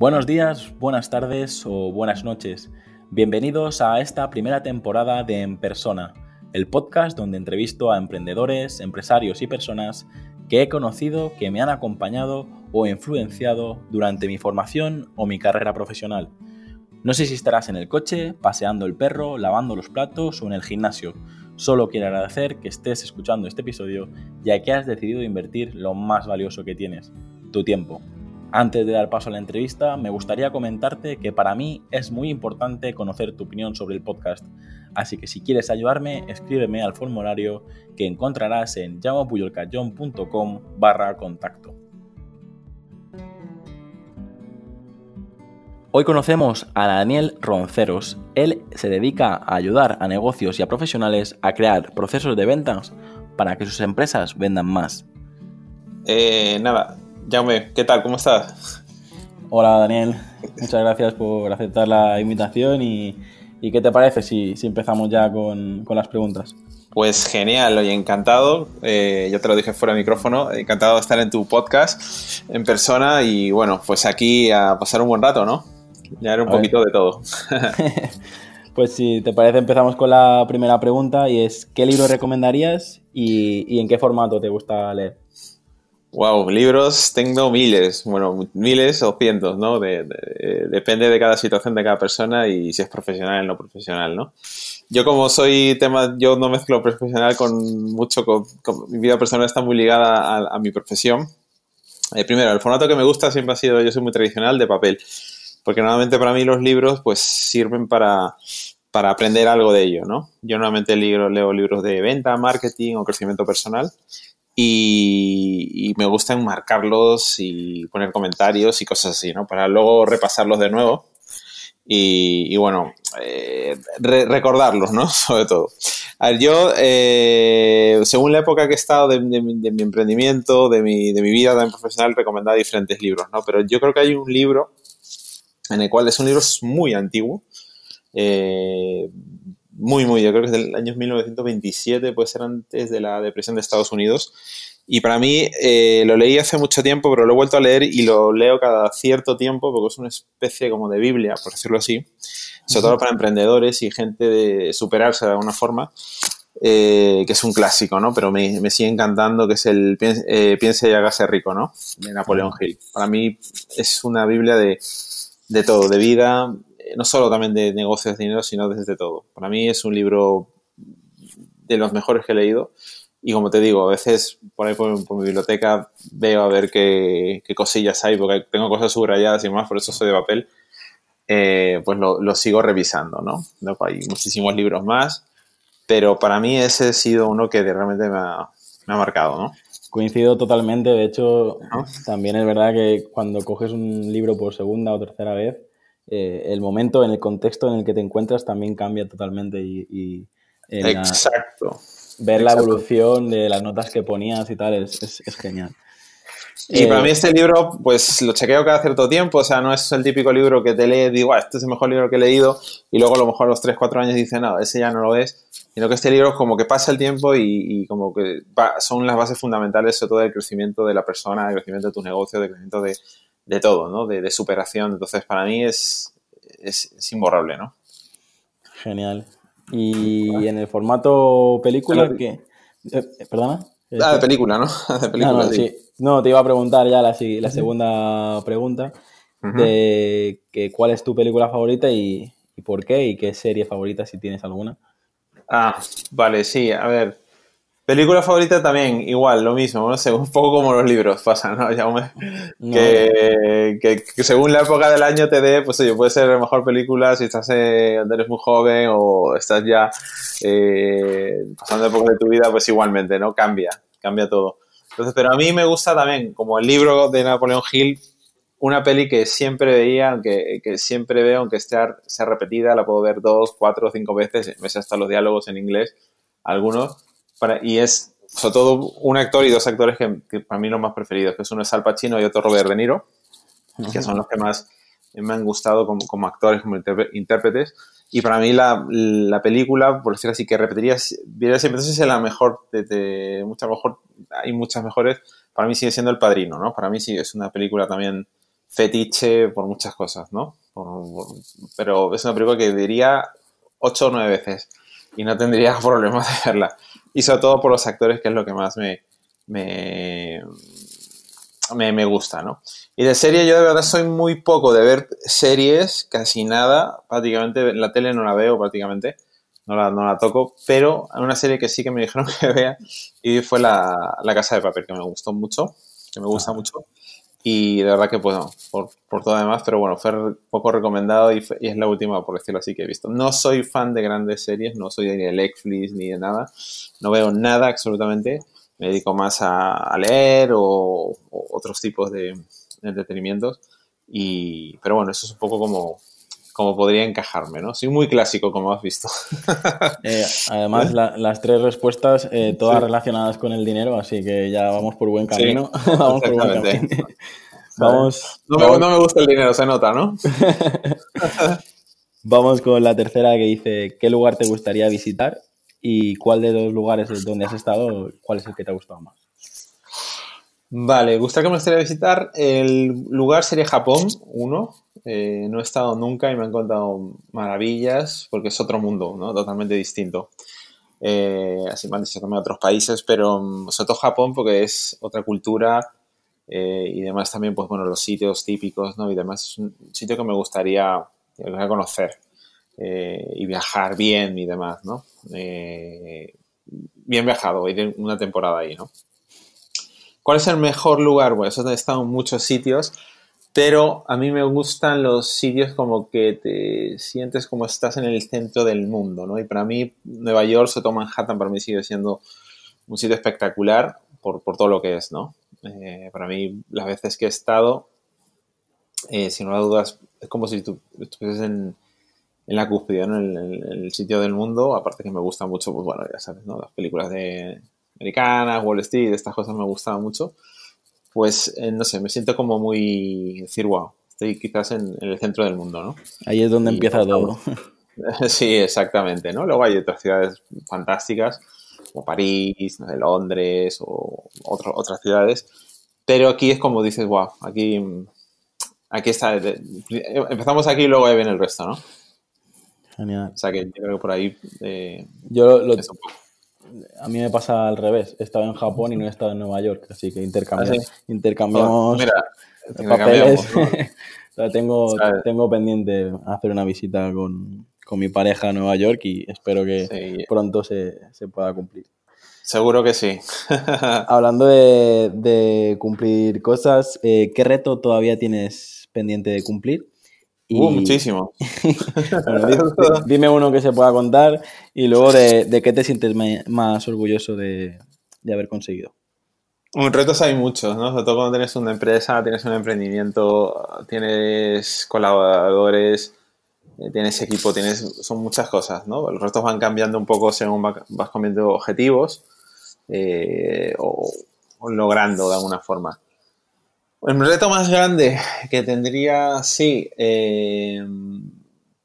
Buenos días, buenas tardes o buenas noches. Bienvenidos a esta primera temporada de En Persona, el podcast donde entrevisto a emprendedores, empresarios y personas que he conocido, que me han acompañado o influenciado durante mi formación o mi carrera profesional. No sé si estarás en el coche, paseando el perro, lavando los platos o en el gimnasio. Solo quiero agradecer que estés escuchando este episodio ya que has decidido invertir lo más valioso que tienes, tu tiempo. Antes de dar paso a la entrevista, me gustaría comentarte que para mí es muy importante conocer tu opinión sobre el podcast, así que si quieres ayudarme, escríbeme al formulario que encontrarás en llamapuyolcayón.com barra contacto. Hoy conocemos a Daniel Ronceros. Él se dedica a ayudar a negocios y a profesionales a crear procesos de ventas para que sus empresas vendan más. Eh, nada, Jaume, ¿qué tal? ¿Cómo estás? Hola Daniel, muchas gracias por aceptar la invitación y, ¿qué te parece si, empezamos ya con, las preguntas? Pues genial, oye, encantado. Eh, yo te lo dije fuera de micrófono, encantado de estar en tu podcast en persona y bueno, pues aquí a pasar un buen rato, ¿no? Ya era un poquito de todo. pues si te parece empezamos con la primera pregunta y es ¿qué libro recomendarías y en qué formato te gusta leer? Wow, libros tengo miles, bueno, miles o cientos, ¿no? depende de cada situación de cada persona y si es profesional o no profesional, ¿no? Yo como soy tema, yo no mezclo profesional con mucho, con, mi vida personal está muy ligada a, mi profesión. Eh, primero, el formato que me gusta siempre ha sido, yo soy muy tradicional, de papel, porque normalmente para mí los libros pues sirven para, para aprender algo de ello, ¿no? Yo normalmente leo, leo libros de venta, marketing o crecimiento personal y, me gusta enmarcarlos y poner comentarios y cosas así, ¿no? Para luego repasarlos de nuevo y, bueno, eh, recordarlos, ¿no? Sobre todo. A ver, yo, eh, según la época que he estado de, mi emprendimiento, de mi, de mi vida también profesional, recomendaba diferentes libros, ¿no? Pero yo creo que hay un libro en el cual es un libro muy antiguo, eh, muy, muy, yo creo que es del año 1927, puede ser antes de la depresión de Estados Unidos. Y para mí eh, lo leí hace mucho tiempo, pero lo he vuelto a leer y lo leo cada cierto tiempo porque es una especie como de Biblia, por decirlo así, sobre todo para emprendedores y gente de superarse de alguna forma, eh, que es un clásico, ¿no? Pero me, sigue encantando, que es el eh, Piense y hágase rico, ¿no? De Napoleón Hill. Para mí es una Biblia de, de todo, de vida, no solo también de negocios de dinero, sino desde todo. Para mí es un libro de los mejores que he leído. Y como te digo, a veces por ahí por, mi biblioteca veo a ver qué, cosillas hay, porque tengo cosas subrayadas y más, por eso soy de papel. Eh, pues lo, sigo revisando, ¿no? Hay muchísimos libros más, pero para mí ese ha sido uno que realmente me ha, marcado, ¿no? Coincido totalmente, de hecho, también es verdad que cuando coges un libro por segunda o tercera vez, eh, el momento, en el contexto en el que te encuentras también cambia totalmente y, Exacto. ver la evolución de las notas que ponías y tal es, genial. Y para eh, mí este libro, pues lo chequeo cada cierto tiempo, o sea, no es el típico libro que te lee, digo, ah, este es el mejor libro que he leído, y luego a lo mejor a los 3, 4 años dice, no, ese ya no lo es, sino que este libro como que pasa el tiempo y, como que son las bases fundamentales sobre todo del crecimiento de la persona, del crecimiento de tu negocio, del crecimiento de, de todo, ¿no? De, superación. Entonces, para mí es, es, imborrable, ¿no? Genial. Y en el formato película, ¿qué? Eh, ¿Perdona? Ah, de película, ¿no? De película, no, sí. no, te iba a preguntar ya la, la segunda pregunta de que, cuál es tu película favorita y, y, por qué y qué serie favorita si tienes alguna. Ah, vale, sí, a ver. Película favorita también, igual, lo mismo, no sé, un poco como los libros pasan, ¿no? Que, según la época del año te dé, pues oye, puede ser la mejor película si estás, eh, eres muy joven o estás ya eh, pasando época de tu vida, pues igualmente, ¿no? Cambia, cambia todo. Entonces, pero a mí me gusta también, como el libro de Napoleón Hill, una peli que siempre veía, aunque que siempre veo, aunque esté sea repetida, la puedo ver dos, cuatro, cinco veces, me sé hasta los diálogos en inglés, algunos y es sobre todo un actor y dos actores que, para mí los más preferidos, que es uno es Al Pacino y otro Robert De Niro, que son los que más me han gustado como, como actores, como intérpretes. Y para mí la, la, película, por decir así, que repetiría, siempre, entonces es la mejor, de, mucha mejor, hay muchas mejores, para mí sigue siendo El Padrino, ¿no? Para mí sí es una película también fetiche por muchas cosas, ¿no? pero es una película que diría ocho o nueve veces y no tendría problemas de verla. Y sobre todo por los actores, que es lo que más me, me, me, gusta, ¿no? Y de serie yo de verdad soy muy poco de ver series, casi nada, prácticamente, la tele no la veo prácticamente, no la, no la toco, pero hay una serie que sí que me dijeron que vea y fue la, la Casa de Papel, que me gustó mucho, que me gusta mucho. Y de verdad que, pues, por, por todo demás, pero bueno, fue poco recomendado y, es la última, por decirlo así, que he visto. No soy fan de grandes series, no soy ni de Netflix ni de nada. No veo nada absolutamente. Me dedico más a, leer o, otros tipos de, entretenimientos. Y, pero bueno, eso es un poco como, como podría encajarme, ¿no? Soy muy clásico, como has visto. Eh, además, las tres respuestas, eh, todas relacionadas con el dinero, así que ya vamos por buen camino. vamos por buen camino. Vamos, no, Me, gusta el dinero, se nota, ¿no? vamos con la tercera que dice, ¿qué lugar te gustaría visitar? ¿Y cuál de los lugares donde has estado, cuál es el que te ha gustado más? Vale, gusta que me gustaría visitar. El lugar sería Japón, uno. Eh, no he estado nunca y me han contado maravillas porque es otro mundo, ¿no? Totalmente distinto. Eh, así me han dicho también otros países, pero mm, sobre todo Japón porque es otra cultura eh, y demás también, pues bueno, los sitios típicos, ¿no? Y demás es un sitio que me gustaría, conocer y viajar bien y demás, ¿no? bien viajado, ir una temporada ahí, ¿no? ¿Cuál es el mejor lugar? Bueno, eso he estado en muchos sitios, pero a mí me gustan los sitios como que te sientes como estás en el centro del mundo, ¿no? Y para mí Nueva York, sobre Manhattan, para mí sigue siendo un sitio espectacular por, todo lo que es, ¿no? Eh, para mí, las veces que he estado, eh, sin lugar dudas, es como si tú estuvieses en, la cúspide, ¿no? En, en, el sitio del mundo, aparte que me gusta mucho, pues bueno, ya sabes, ¿no? Las películas de americanas, Wall Street, estas cosas me gustaban mucho, pues eh, no sé, me siento como muy decir, wow, estoy quizás en, el centro del mundo, ¿no? Ahí es donde empieza todo. Sí, exactamente, ¿no? Luego hay otras ciudades fantásticas, como París, Londres o otras ciudades, pero aquí es como dices, wow, aquí, aquí está, empezamos aquí y luego ahí viene el resto, ¿no? Genial. O sea que yo creo que por ahí... Eh, yo lo, a mí me pasa al revés. He estado en Japón y no he estado en Nueva York, así que intercambiamos, ah, intercambiamos papeles. tengo, tengo pendiente hacer una visita con, mi pareja a Nueva York y espero que pronto se, pueda cumplir. Seguro que sí. Hablando de, cumplir cosas, eh, ¿qué reto todavía tienes pendiente de cumplir? Uh, muchísimo. dime, uno que se pueda contar y luego de, qué te sientes más orgulloso de, haber conseguido. Un retos hay muchos, ¿no? Sobre todo cuando tienes una empresa, tienes un emprendimiento, tienes colaboradores, eh, tienes equipo, tienes, son muchas cosas, ¿no? Los retos van cambiando un poco según vas cambiando objetivos eh, o logrando de alguna forma. El reto más grande que tendría, sí, eh,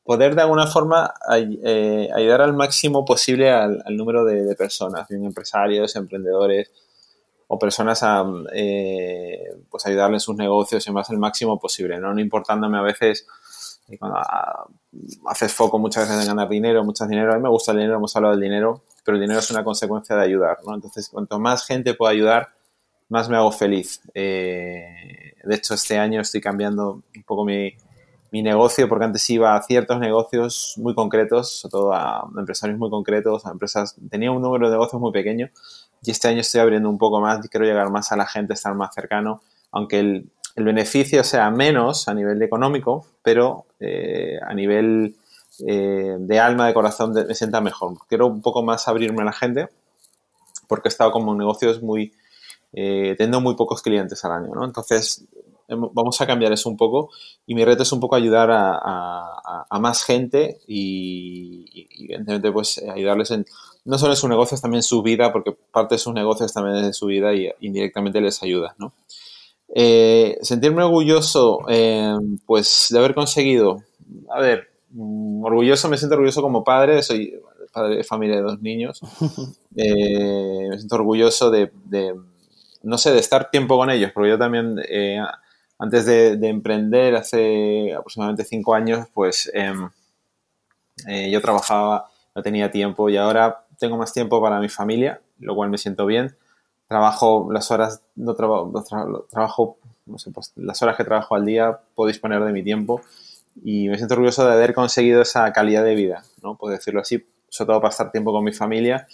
poder de alguna forma eh, ayudar al máximo posible al, número de, personas, bien empresarios, emprendedores o personas a eh, pues ayudarles en sus negocios y más el máximo posible, ¿no? no importándome a veces cuando ah, haces foco muchas veces en ganar dinero, mucho dinero, a mí me gusta el dinero, hemos hablado del dinero, pero el dinero es una consecuencia de ayudar, ¿no? Entonces, cuanto más gente pueda ayudar, más me hago feliz. Eh, de hecho, este año estoy cambiando un poco mi, negocio, porque antes iba a ciertos negocios muy concretos, sobre todo a empresarios muy concretos, a empresas, tenía un número de negocios muy pequeño y este año estoy abriendo un poco más, quiero llegar más a la gente, estar más cercano, aunque el, beneficio sea menos a nivel económico, pero eh, a nivel eh, de alma, de corazón, me sienta mejor. Quiero un poco más abrirme a la gente, porque he estado como negocios muy eh, teniendo muy pocos clientes al año, ¿no? Entonces, em, vamos a cambiar eso un poco y mi reto es un poco ayudar a, más gente y, evidentemente pues ayudarles en no solo en sus negocios, también en su vida, porque parte de sus negocios también es de su vida y indirectamente les ayuda, ¿no? Eh, sentirme orgulloso, em, pues, de haber conseguido, a ver, mm, orgulloso, me siento orgulloso como padre, soy padre de familia de dos niños, eh, me siento orgulloso de no sé, de estar tiempo con ellos, porque yo también eh, antes de, emprender, hace aproximadamente cinco años, pues em, eh, yo trabajaba, no tenía tiempo y ahora tengo más tiempo para mi familia, lo cual me siento bien. Trabajo las horas, no, trabajo, no sé, pues las horas que trabajo al día, puedo disponer de mi tiempo y me siento orgulloso de haber conseguido esa calidad de vida, ¿no? Puedo decirlo así, sobre todo pasar tiempo con mi familia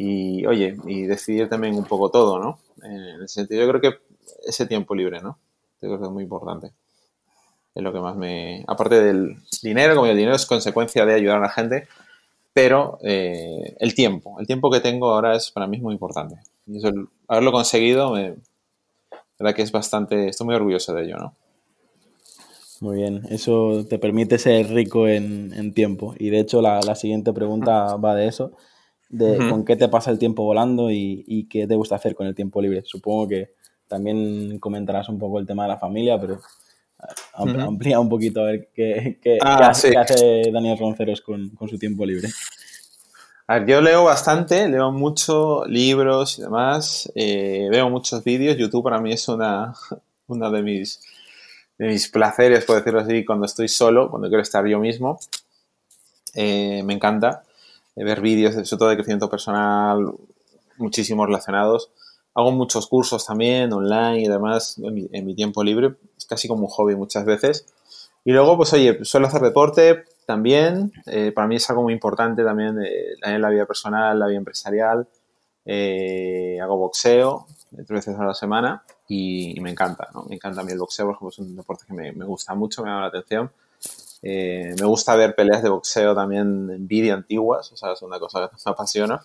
y, oye, y decidir también un poco todo, ¿no? En ese sentido, yo creo que ese tiempo libre, ¿no? Yo creo que es muy importante. Es lo que más me... Aparte del dinero, como el dinero es consecuencia de ayudar a la gente, pero eh, el tiempo, el tiempo que tengo ahora es para mí muy importante. Y eso, haberlo conseguido, me, verdad que es bastante, estoy muy orgulloso de ello, ¿no? Muy bien, eso te permite ser rico en, tiempo. Y de hecho la, siguiente pregunta va de eso, de con qué te pasa el tiempo volando y, qué te gusta hacer con el tiempo libre. Supongo que también comentarás un poco el tema de la familia, pero amplía un poquito a ver qué, qué, ah, hace, Daniel Ronceros con, su tiempo libre. A ver, yo leo bastante, leo mucho libros y demás, eh, veo muchos vídeos, YouTube para mí es una, una de mis de mis placeres, por decirlo así, cuando estoy solo, cuando quiero estar yo mismo. Eh, me encanta ver vídeos, sobre todo de crecimiento personal, muchísimos relacionados. Hago muchos cursos también online y demás en mi, tiempo libre, es casi como un hobby muchas veces. Y luego, pues oye, suelo hacer deporte también, eh, para mí es algo muy importante también en la vida personal, la vida empresarial. hago boxeo tres veces a la semana y, me encanta, ¿no? Me encanta a mí el boxeo, por ejemplo, es un deporte que me, gusta mucho, me llama la atención. Eh, me gusta ver peleas de boxeo también en vídeo antiguas, o sea, es una cosa que me apasiona.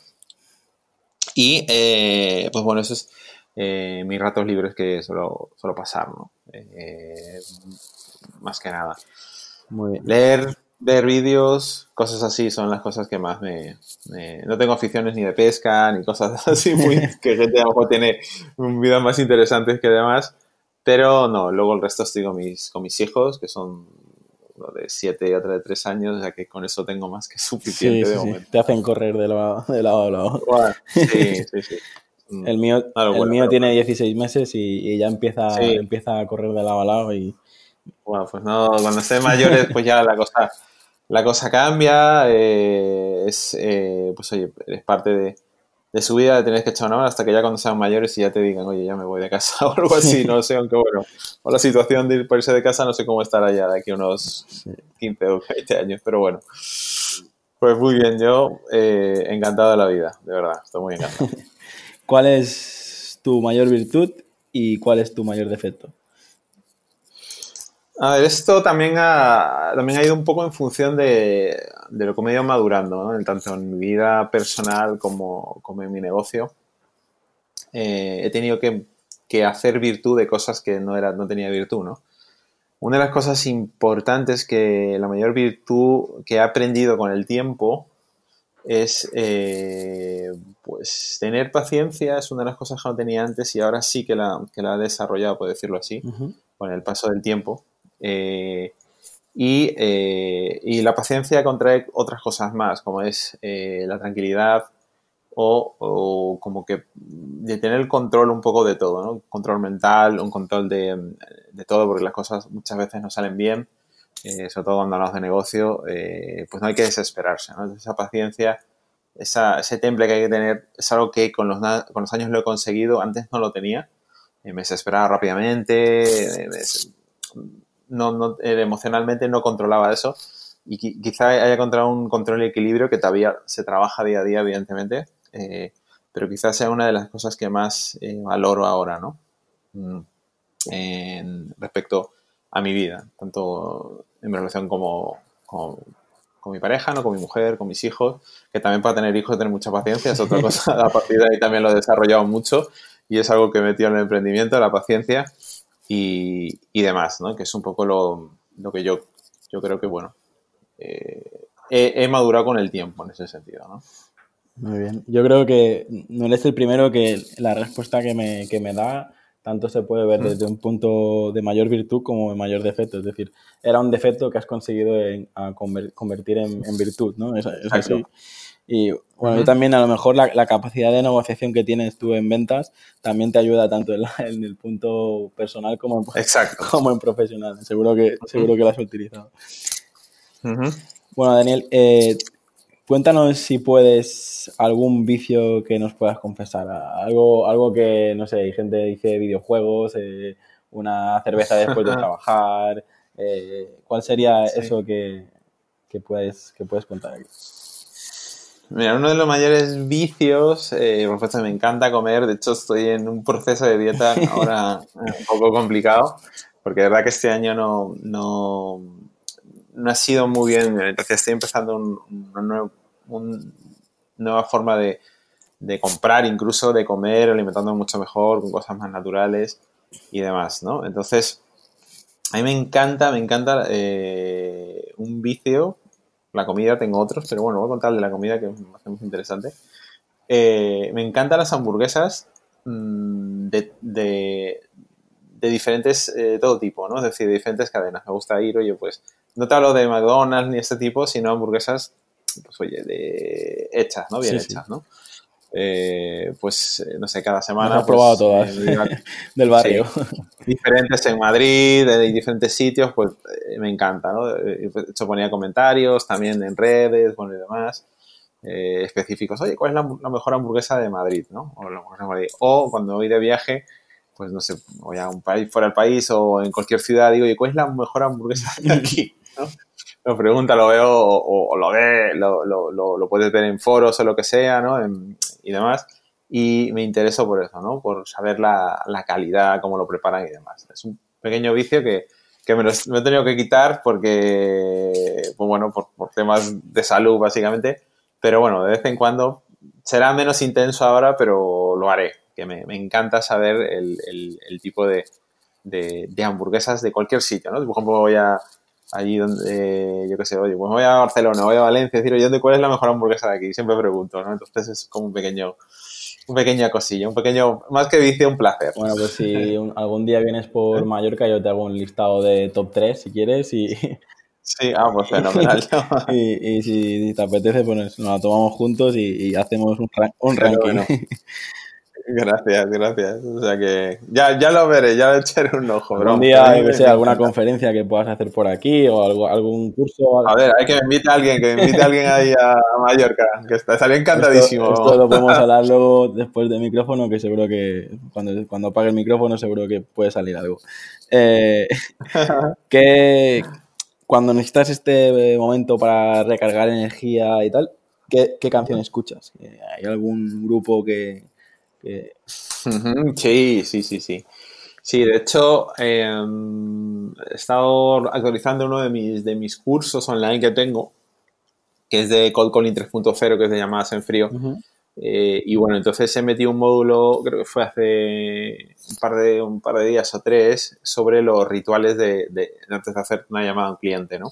Y, eh, pues bueno, eso es eh, mis ratos libres que suelo, suelo pasar, ¿no? más que nada. Muy bien. Leer, ver vídeos, cosas así son las cosas que más me, No tengo aficiones ni de pesca, ni cosas así muy... que gente a lo mejor tiene vidas más interesantes que demás. Pero no, luego el resto estoy con mis, con mis hijos, que son uno de 7 y otro de 3 años, ya que con eso tengo más que suficiente de momento. Te hacen correr de lado, de lado a lado. sí, sí, sí. El mío, el mío tiene 16 meses y, ya empieza, empieza a correr de lado a lado y... Bueno, pues no, cuando estén mayores, pues ya la cosa la cosa cambia, eh, es, eh, pues oye, es parte de, su vida, de tener que echar una mano hasta que ya cuando sean mayores y ya te digan, oye, ya me voy de casa o algo así, no sé, aunque bueno, o la situación de ir por irse de casa no sé cómo estará ya de aquí unos 15 o 20 años, pero bueno. Pues muy bien, yo eh, encantado de la vida, de verdad, estoy muy encantado. ¿Cuál es tu mayor virtud y cuál es tu mayor defecto? A ver, esto también ha, también ha ido un poco en función de, lo que me he ido madurando, ¿no? tanto en mi vida personal como, como en mi negocio. Eh, he tenido que, hacer virtud de cosas que no, era, no tenía virtud, ¿no? Una de las cosas importantes que la mayor virtud que he aprendido con el tiempo es eh, pues tener paciencia, es una de las cosas que no tenía antes y ahora sí que la, que la he desarrollado, por decirlo así, con el paso del tiempo. Eh, eh, y, la paciencia contrae otras cosas más, como es eh, la tranquilidad o, como que de tener el control un poco de todo, ¿no? control mental, un control de, todo, porque las cosas muchas veces no salen bien, sobre todo cuando hablamos de negocio, pues no hay que desesperarse. Esa paciencia, ese temple que hay que tener, es algo que con los, con los años lo he conseguido, antes no lo tenía. me desesperaba rápidamente, no, no, eh, emocionalmente no controlaba eso y quizá haya encontrado un control y equilibrio que todavía se trabaja día a día, evidentemente, eh, pero quizás sea una de las cosas que más eh, valoro ahora, ¿no? Mm, en, respecto a mi vida, tanto en mi relación como, con, mi pareja, ¿no? con mi mujer, con mis hijos, que también para tener hijos tener mucha paciencia es otra cosa, a partir de ahí también lo he desarrollado mucho y es algo que he metido en el emprendimiento, la paciencia, y, demás, ¿no? Que es un poco lo, que yo, yo creo que, bueno, eh, he, madurado con el tiempo en ese sentido, ¿no? Muy bien. Yo creo que no eres el primero que la respuesta que me, que me da tanto se puede ver desde un punto de mayor virtud como de mayor defecto. Es decir, era un defecto que has conseguido convertir en, virtud, ¿no? Es, así. Y bueno, yo también a lo mejor la, capacidad de negociación que tienes tú en ventas también te ayuda tanto en, el punto personal como en, Exacto. como en profesional. Seguro que, seguro que lo has utilizado. Bueno, Daniel, eh, Cuéntanos si puedes algún vicio que nos puedas confesar. Algo, algo que, no sé, hay gente dice videojuegos, eh, una cerveza después de trabajar. Eh, ¿Cuál sería eso que, puedes, que puedes contar aquí? Mira, uno de los mayores vicios, eh, por supuesto me encanta comer, de hecho estoy en un proceso de dieta ahora un poco complicado, porque de verdad que este año no, no, no ha sido muy bien. Entonces estoy empezando una nueva forma de, comprar, incluso de comer, alimentando mucho mejor, con cosas más naturales y demás, ¿no? Entonces, a mí me encanta, me encanta eh, un vicio. La comida tengo otros, pero bueno, voy a contar de la comida que me parece muy interesante. Eh, me encantan las hamburguesas mm, de, de diferentes, eh, todo tipo, ¿no? Es decir, de diferentes cadenas. Me gusta ir, oye, pues, no te hablo de McDonald's ni este tipo, sino hamburguesas, pues, oye, de hechas, ¿no? Bien hechas, ¿no? Eh, pues, eh, no sé, cada semana. He probado todas del barrio. diferentes en Madrid, de diferentes sitios, pues me encanta, ¿no? Pues, de hecho, ponía comentarios también en redes, bueno, y demás. específicos. Oye, ¿cuál es la, mejor hamburguesa de Madrid? ¿no? O, la de Madrid? o cuando voy de viaje, pues no sé, voy a un país fuera del país o en cualquier ciudad, digo, ¿y cuál es la mejor hamburguesa de aquí? ¿no? Lo pregunta, lo veo o, lo ve, lo, lo, lo, puedes ver en foros o lo que sea, ¿no? Y demás. Y me intereso por eso, ¿no? Por saber la, la, calidad, cómo lo preparan y demás. Es un pequeño vicio que, que me, lo, he tenido que quitar porque, pues bueno, por, por temas de salud básicamente. Pero bueno, de vez en cuando será menos intenso ahora, pero lo haré que me, encanta saber el, el, tipo de, de, hamburguesas de cualquier sitio, ¿no? Por ejemplo, voy a allí donde, yo qué sé, oye, pues voy a Barcelona, voy a Valencia, decir, oye, ¿cuál es la mejor hamburguesa de aquí? Siempre pregunto, ¿no? Entonces es como un pequeño, un pequeña cosilla, un pequeño, más que vicio, un placer. Bueno, pues si algún día vienes por. Mallorca, yo te hago un listado de top 3 si quieres y... Sí, ah, pues fenomenal. y, y, si te apetece, pues nos la tomamos juntos y, hacemos un, un ranking. Gracias, gracias. O sea que ya, ya lo veré, ya le echaré un ojo. Un día, que sea, alguna conferencia que puedas hacer por aquí o algo, algún curso. A ver, hay que me invite a alguien, que me invite a alguien ahí a, Mallorca, que está, estaría encantadísimo. Esto, lo podemos hablar luego después del micrófono, que seguro que cuando, cuando apague el micrófono seguro que puede salir algo. Eh, que cuando necesitas este momento para recargar energía y tal, ¿qué, qué canción escuchas? ¿Hay algún grupo que, Sí, sí, sí, sí. Sí, de hecho, em, he estado actualizando uno de mis, de mis cursos online que tengo, que es de Cold Calling 3.0, que es de llamadas en frío. Eh, y bueno, entonces he metido un módulo, creo que fue hace un par de, un par de días o tres, sobre los rituales de, antes de hacer una llamada a un cliente, ¿no?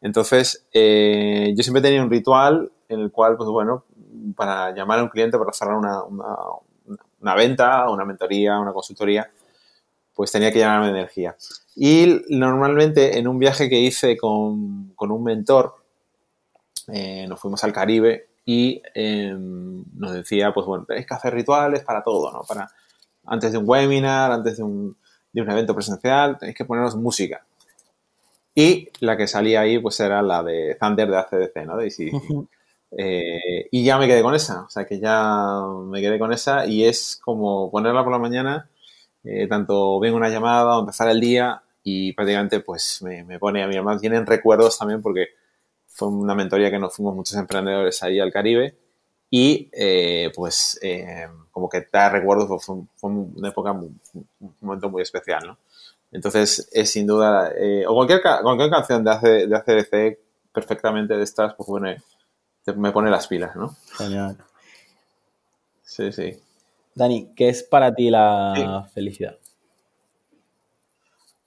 Entonces, eh, yo siempre tenía un ritual en el cual, pues bueno, para llamar a un cliente para cerrar una, una venta, una mentoría, una consultoría, pues tenía que llenarme de energía. Y normalmente en un viaje que hice con, un mentor, eh, nos fuimos al Caribe y em, nos decía, pues bueno, tenéis que hacer rituales para todo, ¿no? Para antes de un webinar, antes de un, de un evento presencial, tenéis que poneros música. Y la que salía ahí, pues era la de Thunder de ACDC, ¿no? De eh, y ya me quedé con esa, o sea que ya me quedé con esa y es como ponerla por la mañana, eh, tanto vengo una llamada o empezar el día y prácticamente pues me, pone a mi hermano, tienen recuerdos también porque fue una mentoría que nos fuimos muchos emprendedores ahí al Caribe y eh, pues como que da recuerdos, pues, fue, una época, un momento muy especial, ¿no? Entonces es sin duda, o cualquier, cualquier canción de, ACDC perfectamente de estas, pues bueno, me pone las pilas, ¿no? Genial. Sí, sí. Dani, ¿qué es para ti la felicidad?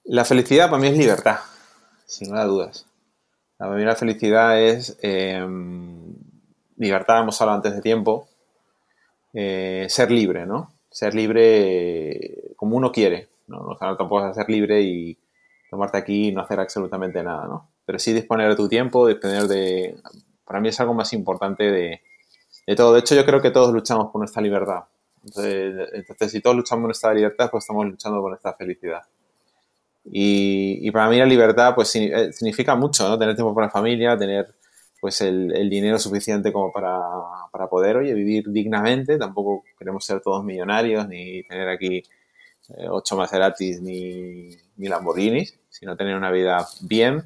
La felicidad para mí es libertad, sin lugar a dudas. Para mí la felicidad es em, libertad, hemos hablado antes de tiempo, eh, ser libre, ¿no? ser libre como uno quiere, ¿no? O sea, no tampoco es ser libre y tomarte aquí y no hacer absolutamente nada, ¿no? Pero sí disponer de tu tiempo, disponer de... Para mí es algo más importante de, de todo. De hecho, yo creo que todos luchamos por nuestra libertad. Entonces, si todos luchamos por nuestra libertad, pues estamos luchando por nuestra felicidad. Y, para mí la libertad pues eh, significa mucho, ¿no? Tener tiempo para la familia, tener pues el, dinero suficiente como para, para, poder, oye, vivir dignamente. Tampoco queremos ser todos millonarios ni tener aquí eh, ocho Maseratis ni, ni Lamborghinis, sino tener una vida bien.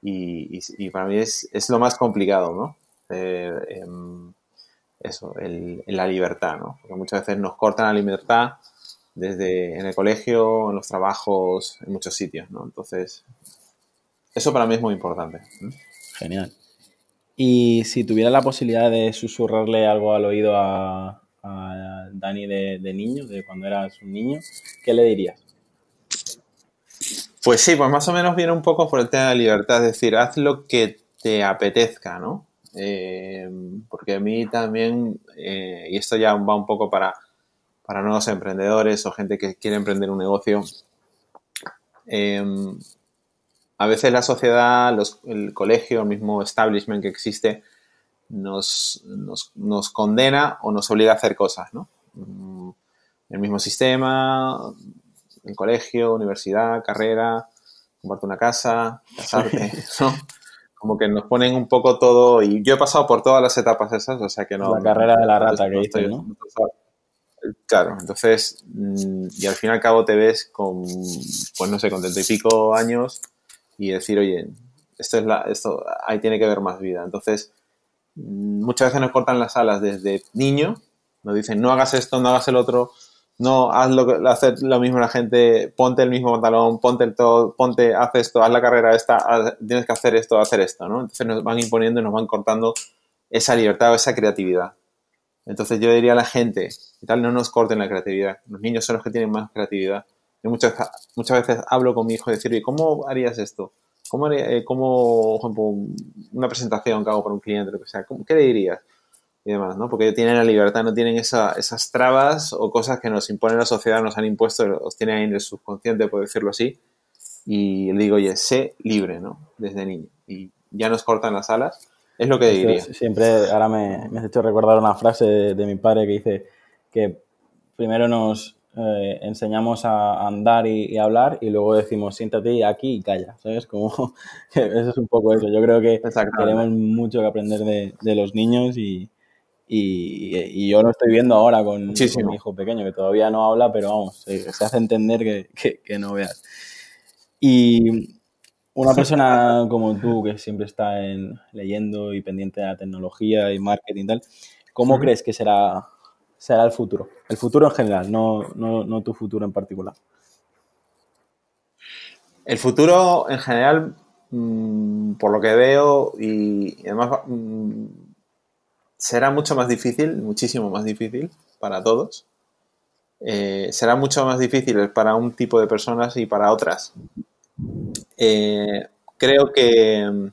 Y, y, para mí es, es, lo más complicado, ¿no? Eh, em, eso, el, la libertad, ¿no? Porque muchas veces nos cortan la libertad desde en el colegio, en los trabajos, en muchos sitios, ¿no? Entonces, eso para mí es muy importante. Genial. Y si tuviera la posibilidad de susurrarle algo al oído a, Dani de, de, niño, de cuando eras un niño, ¿qué le dirías? Pues sí, pues más o menos viene un poco por el tema de la libertad, es decir, haz lo que te apetezca, ¿no? Eh, porque a mí también, eh, y esto ya va un poco para, para nuevos emprendedores o gente que quiere emprender un negocio, eh, a veces la sociedad, el colegio, el mismo establishment que existe, nos, nos, condena o nos obliga a hacer cosas, ¿no? Mm, el mismo sistema, el colegio, universidad, carrera, comprarte una casa, casarte, ¿no? como que nos ponen un poco todo, y yo he pasado por todas las etapas esas, o sea que no... La carrera de la rata que estoy, ¿no? Claro, entonces, mm, y al fin y al cabo te ves con, pues no sé, con treinta y pico años y decir, oye, esto es la, esto, ahí tiene que haber más vida. Entonces, mm, muchas veces nos cortan las alas desde niño, nos dicen, no hagas esto, no hagas el otro, no haz lo, hacer lo mismo la gente, ponte el mismo pantalón, ponte el todo, ponte, haz esto, haz la carrera esta, tienes que hacer esto, hacer esto, ¿no? Entonces nos van imponiendo y nos van cortando esa libertad o esa creatividad. Entonces yo diría a la gente, y tal, no nos corten la creatividad. Los niños son los que tienen más creatividad. Yo muchas, muchas veces hablo con mi hijo y decir, ¿cómo harías esto? ¿Cómo, haría, eh, cómo, por ejemplo, una presentación que hago para un cliente, lo que sea, ¿qué le dirías? Y demás, ¿no? Porque ellos tienen la libertad, no tienen esas trabas o cosas que nos impone la sociedad, nos han impuesto, los tienen ahí en el subconsciente, por decirlo así. Y le digo, oye, sé libre, ¿no? Desde niño. Y ya nos cortan las alas. Es lo que diría. Siempre, ahora me, has hecho recordar una frase de, mi padre que dice que primero nos eh, enseñamos a andar y, hablar y luego decimos siéntate aquí y calla, ¿sabes? Como eso es un poco eso. Yo creo que tenemos mucho que aprender de, de los niños y, y, yo lo estoy viendo ahora con, mi hijo pequeño, que todavía no habla, pero vamos, se, hace entender que, que, no veas. Y una persona como tú, que siempre está en, leyendo y pendiente de la tecnología y marketing y tal, ¿cómo crees que será, será el futuro? El futuro en general, no, no, no tu futuro en particular. El futuro en general, mm, por lo que veo, y, además mm, será mucho más difícil, muchísimo más difícil para todos. Eh, será mucho más difícil para un tipo de personas y para otras. Eh, creo que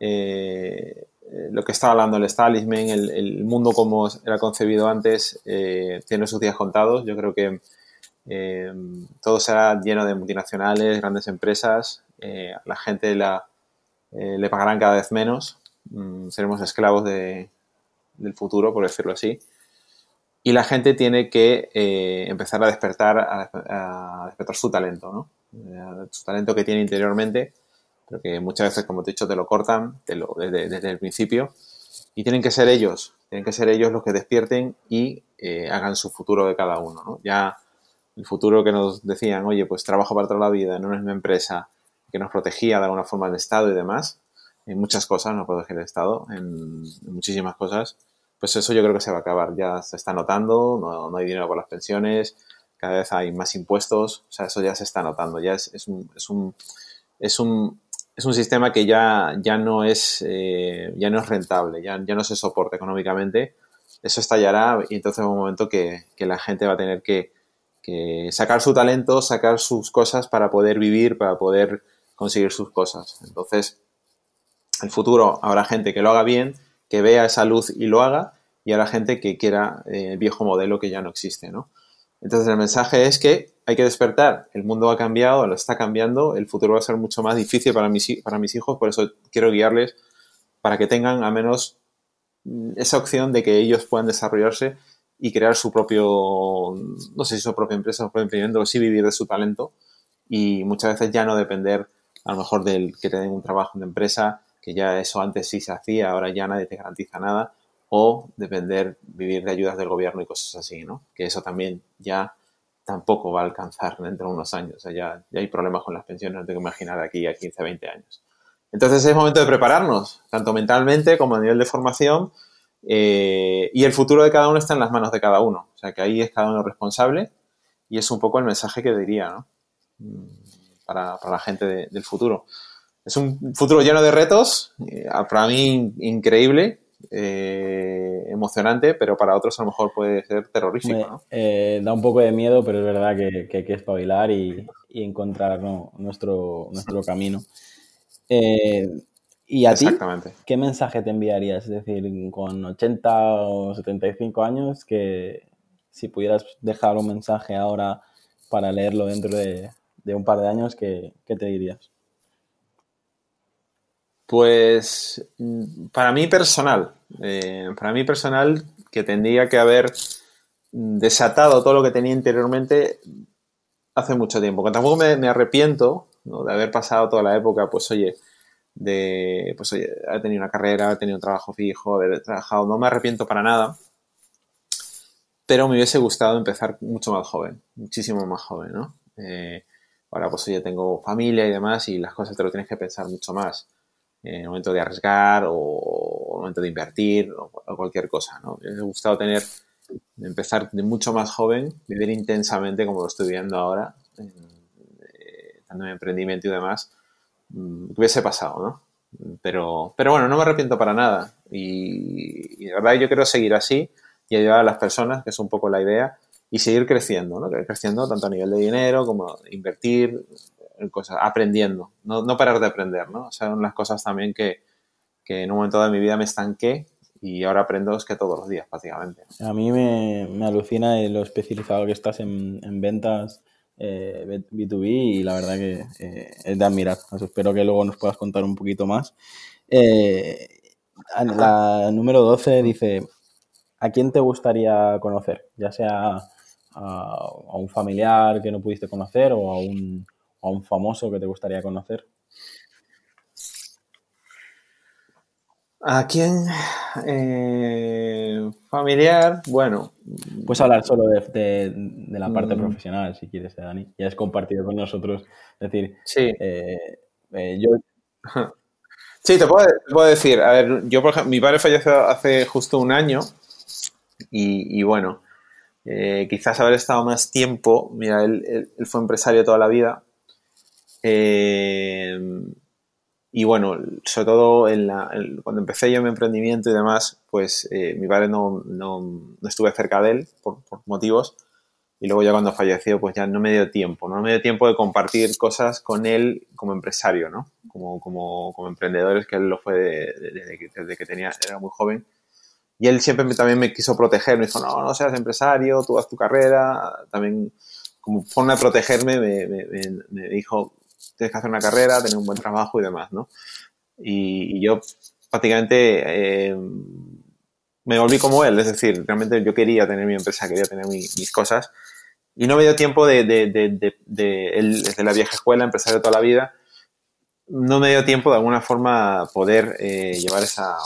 eh, lo que estaba hablando el establishment, el, mundo como era concebido antes, tiene sus días contados. Yo creo que todo será lleno de multinacionales, grandes empresas. la gente le pagarán cada vez menos Mm, seremos esclavos de, del futuro, por decirlo así. Y la gente tiene que eh, empezar a despertar, a, despertar su talento, ¿no? Eh, su talento que tiene interiormente, pero que muchas veces, como te he dicho, te lo cortan desde, el principio. Y tienen que ser ellos, tienen que ser ellos los que despierten y eh, hagan su futuro de cada uno, ¿no? Ya el futuro que nos decían, oye, pues trabajo para toda la vida, es una empresa que nos protegía de alguna forma el Estado y demás, en muchas cosas, no protege el Estado, en, muchísimas cosas, pues eso yo creo que se va a acabar. Ya se está notando, no, hay dinero para las pensiones, cada vez hay más impuestos, o sea, eso ya se está notando, ya es, es, un, es, un, es, un, es un sistema que ya, ya, no, es, eh, ya no es rentable, ya, ya no se soporta económicamente, eso estallará y entonces va un momento que, que la gente va a tener que, que sacar su talento, sacar sus cosas para poder vivir, para poder conseguir sus cosas. Entonces, el futuro habrá gente que lo haga bien, que vea esa luz y lo haga, y habrá gente que quiera eh, el viejo modelo que ya no existe, ¿no? Entonces el mensaje es que hay que despertar, el mundo ha cambiado, lo está cambiando, el futuro va a ser mucho más difícil para mis, para mis hijos, por eso quiero guiarles para que tengan al menos mm, esa opción de que ellos puedan desarrollarse y crear su propio, no sé si su propia empresa, su propio emprendimiento, sí vivir de su talento y muchas veces ya no depender a lo mejor del que te den un trabajo en una empresa, que ya eso antes sí se hacía, ahora ya nadie te garantiza nada, o depender, vivir de ayudas del gobierno y cosas así, ¿no? Que eso también ya tampoco va a alcanzar dentro de unos años. O sea, ya, ya hay problemas con las pensiones, no tengo que imaginar de aquí a 15, 20 años. Entonces es momento de prepararnos, tanto mentalmente como a nivel de formación, eh, y el futuro de cada uno está en las manos de cada uno. O sea, que ahí es cada uno responsable y es un poco el mensaje que diría. Mm, para, para la gente del futuro. Es un futuro lleno de retos, eh, para mí increíble, eh, emocionante, pero para otros a lo mejor puede ser terrorífico. Eh, da un poco de miedo, pero es verdad que, hay que espabilar y, encontrar nuestro, nuestro camino. Eh, ¿Y a ti? ¿Qué mensaje te enviarías? Es decir, con 80 o 75 años, que si pudieras dejar un mensaje ahora para leerlo dentro de, un par de años, ¿qué, qué te dirías? Pues mm, para mí personal, eh, para mí personal que tendría que haber desatado todo lo que tenía interiormente hace mucho tiempo. Que tampoco me, arrepiento de haber pasado toda la época, pues oye, de, pues oye, haber tenido una carrera, haber tenido un trabajo fijo, haber trabajado, no me arrepiento para nada, pero me hubiese gustado empezar mucho más joven, muchísimo más joven, ¿no? Eh, ahora pues oye, tengo familia y demás y las cosas te lo tienes que pensar mucho más en el momento de arriesgar o en el momento de invertir o, cualquier cosa, ¿no? Me ha gustado tener, empezar de mucho más joven, vivir intensamente como lo estoy viendo ahora, en, eh, en emprendimiento y demás, mm, hubiese pasado, ¿no? Pero, pero bueno, no me arrepiento para nada y, de verdad yo quiero seguir así y ayudar a las personas, que es un poco la idea, y seguir creciendo, ¿no? Creciendo tanto a nivel de dinero como invertir, cosas, aprendiendo, no, no, parar de aprender, ¿no? O sea, son las cosas también que, que, en un momento de mi vida me estanqué y ahora aprendo es que todos los días prácticamente. A mí me, me alucina lo especializado que estás en, en ventas eh, B2B y la verdad que eh, es de admirar. espero que luego nos puedas contar un poquito más. Eh, la número 12 dice, ¿a quién te gustaría conocer? Ya sea a un familiar que no pudiste conocer o a un a un famoso que te gustaría conocer? ¿A quién? Eh, familiar, bueno. Puedes hablar solo de, la parte mm. profesional, si quieres, Dani. Ya has compartido con nosotros. Es decir, sí. Eh, eh, yo. Sí, te puedo, decir. A ver, yo, por ejemplo, mi padre falleció hace justo un año. Y, bueno, quizás haber estado más tiempo. Mira, él, fue empresario toda la vida eh, y bueno, sobre todo en la, cuando empecé yo mi emprendimiento y demás, pues eh, mi padre no, no, no, estuve cerca de él por, motivos. Y luego ya cuando falleció, pues ya no me dio tiempo, no me dio tiempo de compartir cosas con él como empresario, ¿no? Como, como, como emprendedores, que él lo fue desde, que, desde que tenía, era muy joven. Y él siempre también me quiso proteger, me dijo, no, no seas empresario, tú haz tu carrera. También, como forma de protegerme, me, me, me dijo, tienes que hacer una carrera, tener un buen trabajo y demás, ¿no? Y, yo prácticamente eh, me volví como él, es decir, realmente yo quería tener mi empresa, quería tener mis cosas y no me dio tiempo de, de, de, de, desde la vieja escuela, empresario toda la vida, no me dio tiempo de alguna forma poder eh, llevar esa,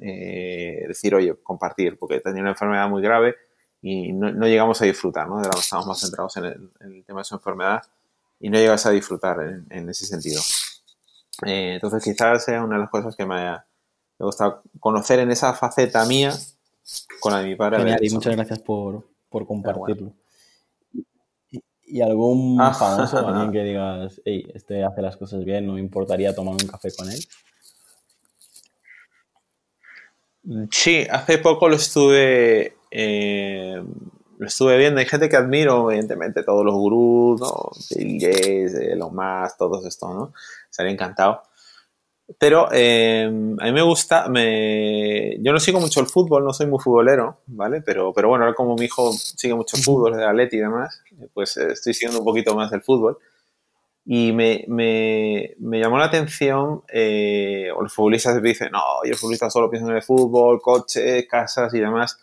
eh, decir, oye, compartir, porque tenía una enfermedad muy grave y no, llegamos a disfrutar, ¿no? Estábamos más centrados en el, en el tema de su enfermedad y no llegas a disfrutar en, ese sentido. Eh, entonces quizás sea una de las cosas que me haya gustado conocer en esa faceta mía con la de mi padre. Genial, y muchas gracias por, compartirlo. ¿Y, algún ah. famoso también que digas, hey, este hace las cosas bien, no me importaría tomar un café con él? Sí, hace poco lo estuve eh, lo estuve viendo. Hay gente que admiro, evidentemente, todos los gurús, ¿no? Bill Gates, los más, todos estos, ¿no? Estaría encantado. Pero eh, a mí me gusta, me... yo no sigo mucho el fútbol, no soy muy futbolero, ¿vale? Pero, pero bueno, ahora como mi hijo sigue mucho el fútbol, de Atleti y demás, pues eh, estoy siguiendo un poquito más del fútbol. Y me, me, me llamó la atención, eh, o los futbolistas dicen, no, yo el futbolista solo pienso en el fútbol, coches, casas y demás.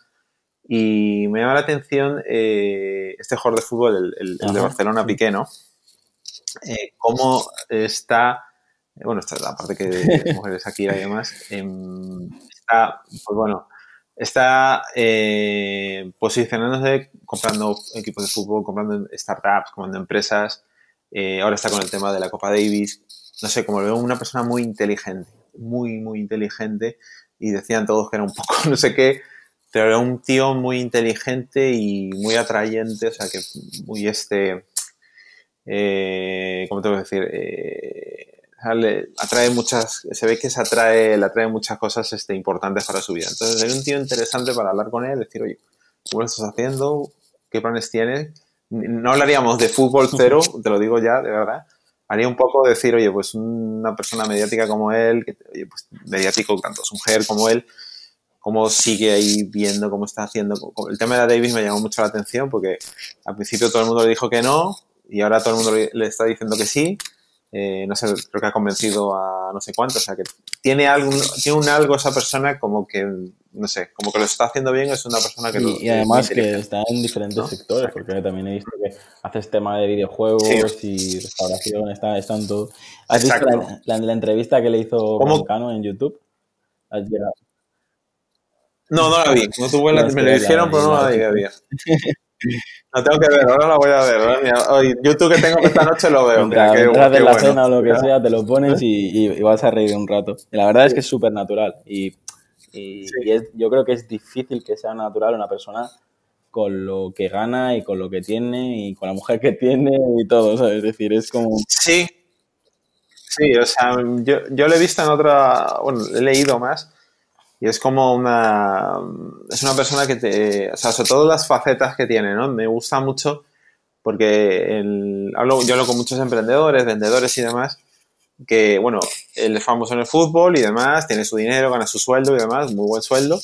Y me llama la atención eh, este jugador de fútbol, el, el, de Barcelona, Piqué, ¿no? Eh, cómo está, bueno, esta es la parte que de mujeres aquí y demás, em, está, pues bueno, está eh, posicionándose comprando equipos de fútbol, comprando startups, comprando empresas, ahora está con el tema de la Copa Davis, no sé, como lo veo una persona muy inteligente, muy, muy inteligente, y decían todos que era un poco no sé qué, pero era un tío muy inteligente y muy atrayente, o sea, que muy este, eh, ¿cómo te voy a decir? Eh, atrae muchas, se ve que se atrae, le atrae muchas cosas este, importantes para su vida. Entonces, era un tío interesante para hablar con él, decir, oye, ¿cómo lo estás haciendo? ¿Qué planes tienes? No hablaríamos de fútbol cero, te lo digo ya, de verdad. Haría un poco decir, oye, pues una persona mediática como él, que, oye, pues mediático, tanto su mujer como él, cómo sigue ahí viendo cómo está haciendo. El tema de la Davis me llamó mucho la atención porque al principio todo el mundo le dijo que no y ahora todo el mundo le está diciendo que sí. Eh, no sé, creo que ha convencido a no sé cuánto, o sea que tiene algo, tiene un algo esa persona como que, no sé, como que lo está haciendo bien, es una persona que... Y, y además que está en diferentes sectores, porque también he visto que haces tema de videojuegos y restauración, está, está en todo. ¿Has visto la, la, entrevista que le hizo Cano en YouTube? ¿Has llegado? No, no la vi. No tuve la, me lo dijeron, pero no la vi. La tengo que ver, ahora la voy a ver. Hoy, YouTube que tengo esta noche lo veo. Mira, qué, de la cena o lo que sea, te lo pones y, y, vas a reír un rato. Y la verdad es que es súper natural. Y, y, es, yo creo que es difícil que sea natural una persona con lo que gana y con lo que tiene y con la mujer que tiene y todo, ¿sabes? Es decir, es como... Sí, sí, o sea, yo, yo lo he visto en otra, bueno, he leído más y es como una. Es una persona que te. O sea, sobre todo las facetas que tiene, ¿no? Me gusta mucho porque el, hablo, yo hablo con muchos emprendedores, vendedores y demás, que, bueno, él es famoso en el fútbol y demás, tiene su dinero, gana su sueldo y demás, muy buen sueldo,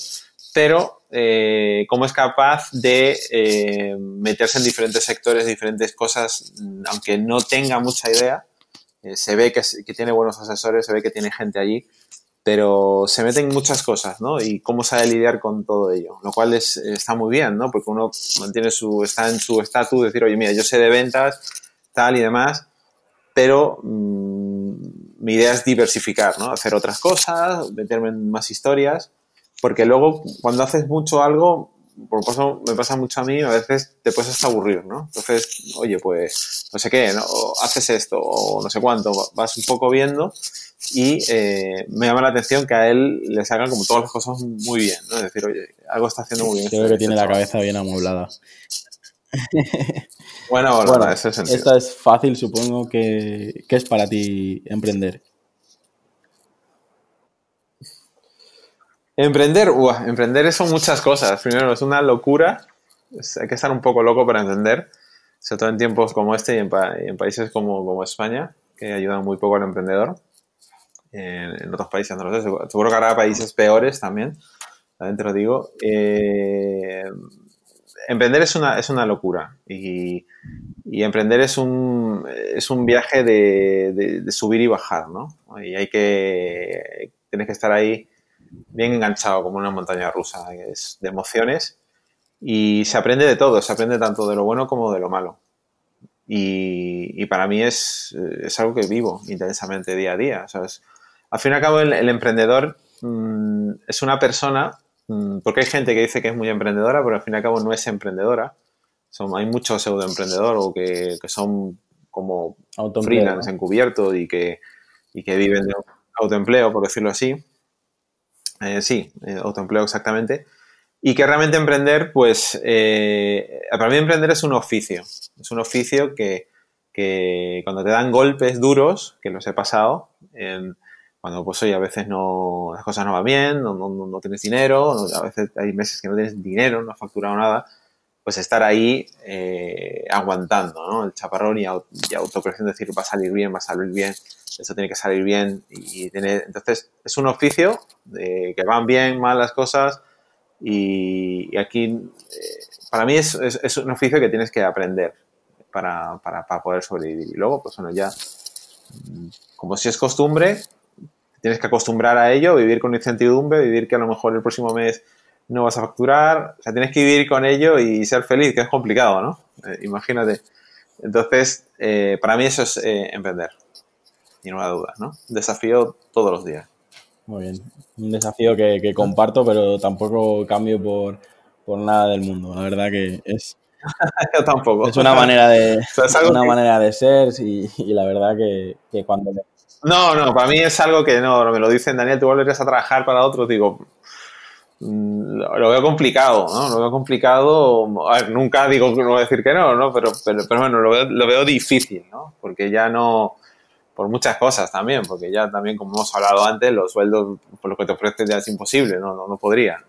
pero eh, cómo es capaz de eh, meterse en diferentes sectores, diferentes cosas, aunque no tenga mucha idea, eh, se ve que, que tiene buenos asesores, se ve que tiene gente allí pero se meten muchas cosas, ¿no? Y cómo sabe lidiar con todo ello, lo cual es, está muy bien, ¿no? Porque uno mantiene su, está en su estatus, decir, oye, mira, yo sé de ventas, tal y demás, pero mmm, mi idea es diversificar, ¿no? Hacer otras cosas, meterme en más historias, porque luego cuando haces mucho algo, por eso me pasa mucho a mí, a veces te puedes hasta aburrir, ¿no? Entonces, oye, pues, no sé qué, ¿no? O haces esto, o no sé cuánto, vas un poco viendo y eh, me llama la atención que a él le salgan como todas las cosas muy bien, ¿no? Es decir, oye, algo está haciendo muy bien. Creo este que tiene la cabeza bien amueblada. Bueno, bueno, ese sentido. Esta es fácil, supongo que... ¿Qué es para ti emprender? Emprender, uah, emprender son muchas cosas. Primero, es una locura. hay que estar un poco loco para emprender, sobre todo en tiempos como este y en, pa países como, España, que ayudan muy poco al emprendedor en, otros países, no lo sé, seguro, que habrá países peores también, también lo digo. Eh, emprender es una, es una locura y, y, emprender es un, es un viaje de, de, subir y bajar, ¿no? Y hay que, tienes que estar ahí bien enganchado como una montaña rusa, es de emociones y se aprende de todo, se aprende tanto de lo bueno como de lo malo. Y, y para mí es, es, algo que vivo intensamente día a día. O al fin y al cabo, el, el emprendedor mmm, es una persona, mmm, porque hay gente que dice que es muy emprendedora, pero al fin y al cabo no es emprendedora. Son, hay muchos pseudoemprendedores o que, que, son como freelance encubierto y que, y que viven de autoempleo, por decirlo así. Eh, sí, eh, autoempleo exactamente. Y que realmente emprender, pues, eh, para mí emprender es un oficio. Es un oficio que, que cuando te dan golpes duros, que los he pasado, eh, cuando pues oye, a veces no, las cosas no van bien, no, no, no tienes dinero, a veces hay meses que no tienes dinero, no has facturado nada, pues estar ahí eh, aguantando, ¿no? El chaparrón y, y autocorrección, decir, va a salir bien, va a salir bien, eso tiene que salir bien y, tener, entonces es un oficio de que van bien, mal las cosas y, aquí eh, para mí es, es, un oficio que tienes que aprender para, para, para, poder sobrevivir y luego pues bueno ya como si es costumbre tienes que acostumbrar a ello, vivir con incertidumbre, vivir que a lo mejor el próximo mes no vas a facturar, o sea, tienes que vivir con ello y ser feliz, que es complicado, ¿no? Eh, imagínate. Entonces, eh, para mí eso es eh, emprender, sin una duda, ¿no? desafío todos los días. Muy bien, un desafío que, comparto, pero tampoco cambio por, nada del mundo. La verdad que es... Yo tampoco. Es una manera de, una manera de ser y, la verdad que, que cuando... No, no, para mí es algo que no, me lo dicen, Daniel, tú volverías a trabajar para otro, digo, lo veo complicado, ¿no? Lo veo complicado. nunca digo no voy a decir que no, ¿no? Pero, pero, pero bueno, lo veo, lo veo, difícil, ¿no? Porque ya no. Por muchas cosas también, porque ya también, como hemos hablado antes, los sueldos, por lo que te ofrecen, ya es imposible, no, no, no podría,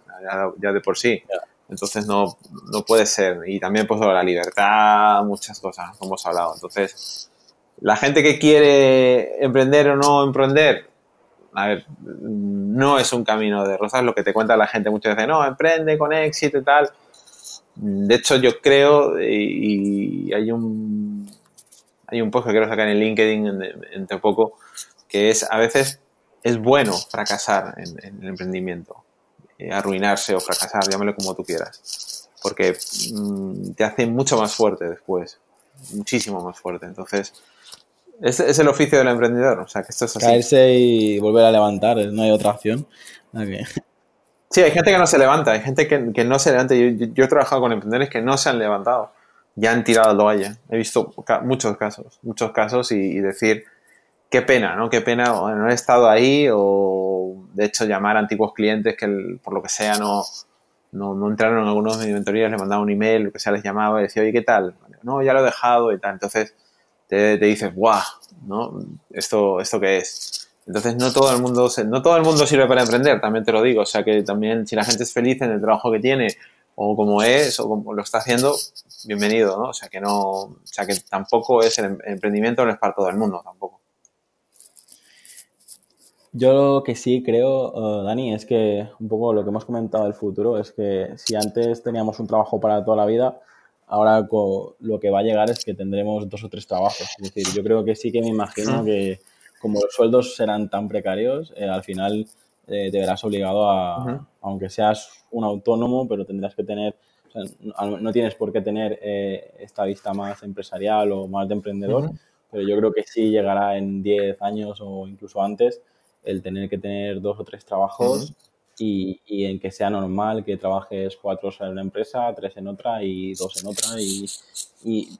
ya, de por sí. Entonces no, no puede ser. Y también, pues, la libertad, muchas cosas, como hemos hablado. Entonces, la gente que quiere emprender o no emprender, a ver, no es un camino de rosas, lo que te cuenta la gente muchas veces, no, emprende con éxito y tal. De hecho, yo creo, y, hay un hay un post que quiero sacar en LinkedIn entre poco, que es a veces es bueno fracasar en, el emprendimiento, eh, arruinarse o fracasar, llámelo como tú quieras, porque mm, te hace mucho más fuerte después, muchísimo más fuerte. Entonces, es, es, el oficio del emprendedor, o sea, que esto es así. Caerse y volver a levantar, no hay otra opción. Sí, hay gente que no se levanta, hay gente que, que no se levanta. Yo, yo, he trabajado con emprendedores que no se han levantado, ya han tirado la toalla. He visto muchos casos, muchos casos y, decir, qué pena, ¿no? Qué pena, no he estado ahí o de hecho llamar a antiguos clientes que por lo que sea no, no, no entraron en algunos de mis mentorías, les mandaba un email, lo que sea, les llamaba y decía, oye, ¿qué tal? No, ya lo he dejado y tal. Entonces, te, dices, ¡guau! ¿no? ¿Esto, ¿Esto qué es? Entonces no todo el mundo no todo el mundo sirve para emprender, también te lo digo. O sea que también si la gente es feliz en el trabajo que tiene, o como es, o como lo está haciendo, bienvenido, ¿no? O sea que no, o sea que tampoco es el em, emprendimiento no es para todo el mundo, tampoco. Yo lo que sí creo, eh, Dani, es que un poco lo que hemos comentado del futuro es que si antes teníamos un trabajo para toda la vida, ahora lo que va a llegar es que tendremos dos o tres trabajos. Es decir, yo creo que sí que me imagino que como los sueldos serán tan precarios, eh, al final eh, te verás obligado a, aunque seas un autónomo, pero tendrás que tener, no tienes por qué tener eh, esta vista más empresarial o más de emprendedor, pero yo creo que sí llegará en 10 años o incluso antes el tener que tener dos o tres trabajos y, en que sea normal que trabajes cuatro horas en una empresa, tres en otra y dos en otra. Y,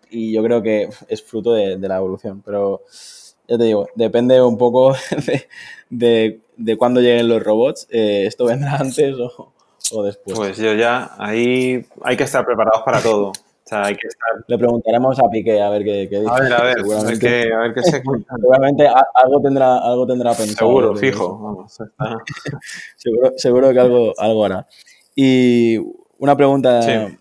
y, yo creo que es fruto de, la evolución. Pero ya te digo, depende un poco de, de, cuándo lleguen los robots. Eh, ¿Esto vendrá antes o, o después? Pues yo ya, ahí hay que estar preparados para todo. O sea, hay que estar... Le preguntaremos a Piqué a ver qué, dice. A ver, a ver, a ver qué, a ver qué se cuenta. Seguramente algo tendrá, algo tendrá pensado. Seguro, fijo. Vamos, seguro, seguro que algo, algo hará. Y una pregunta un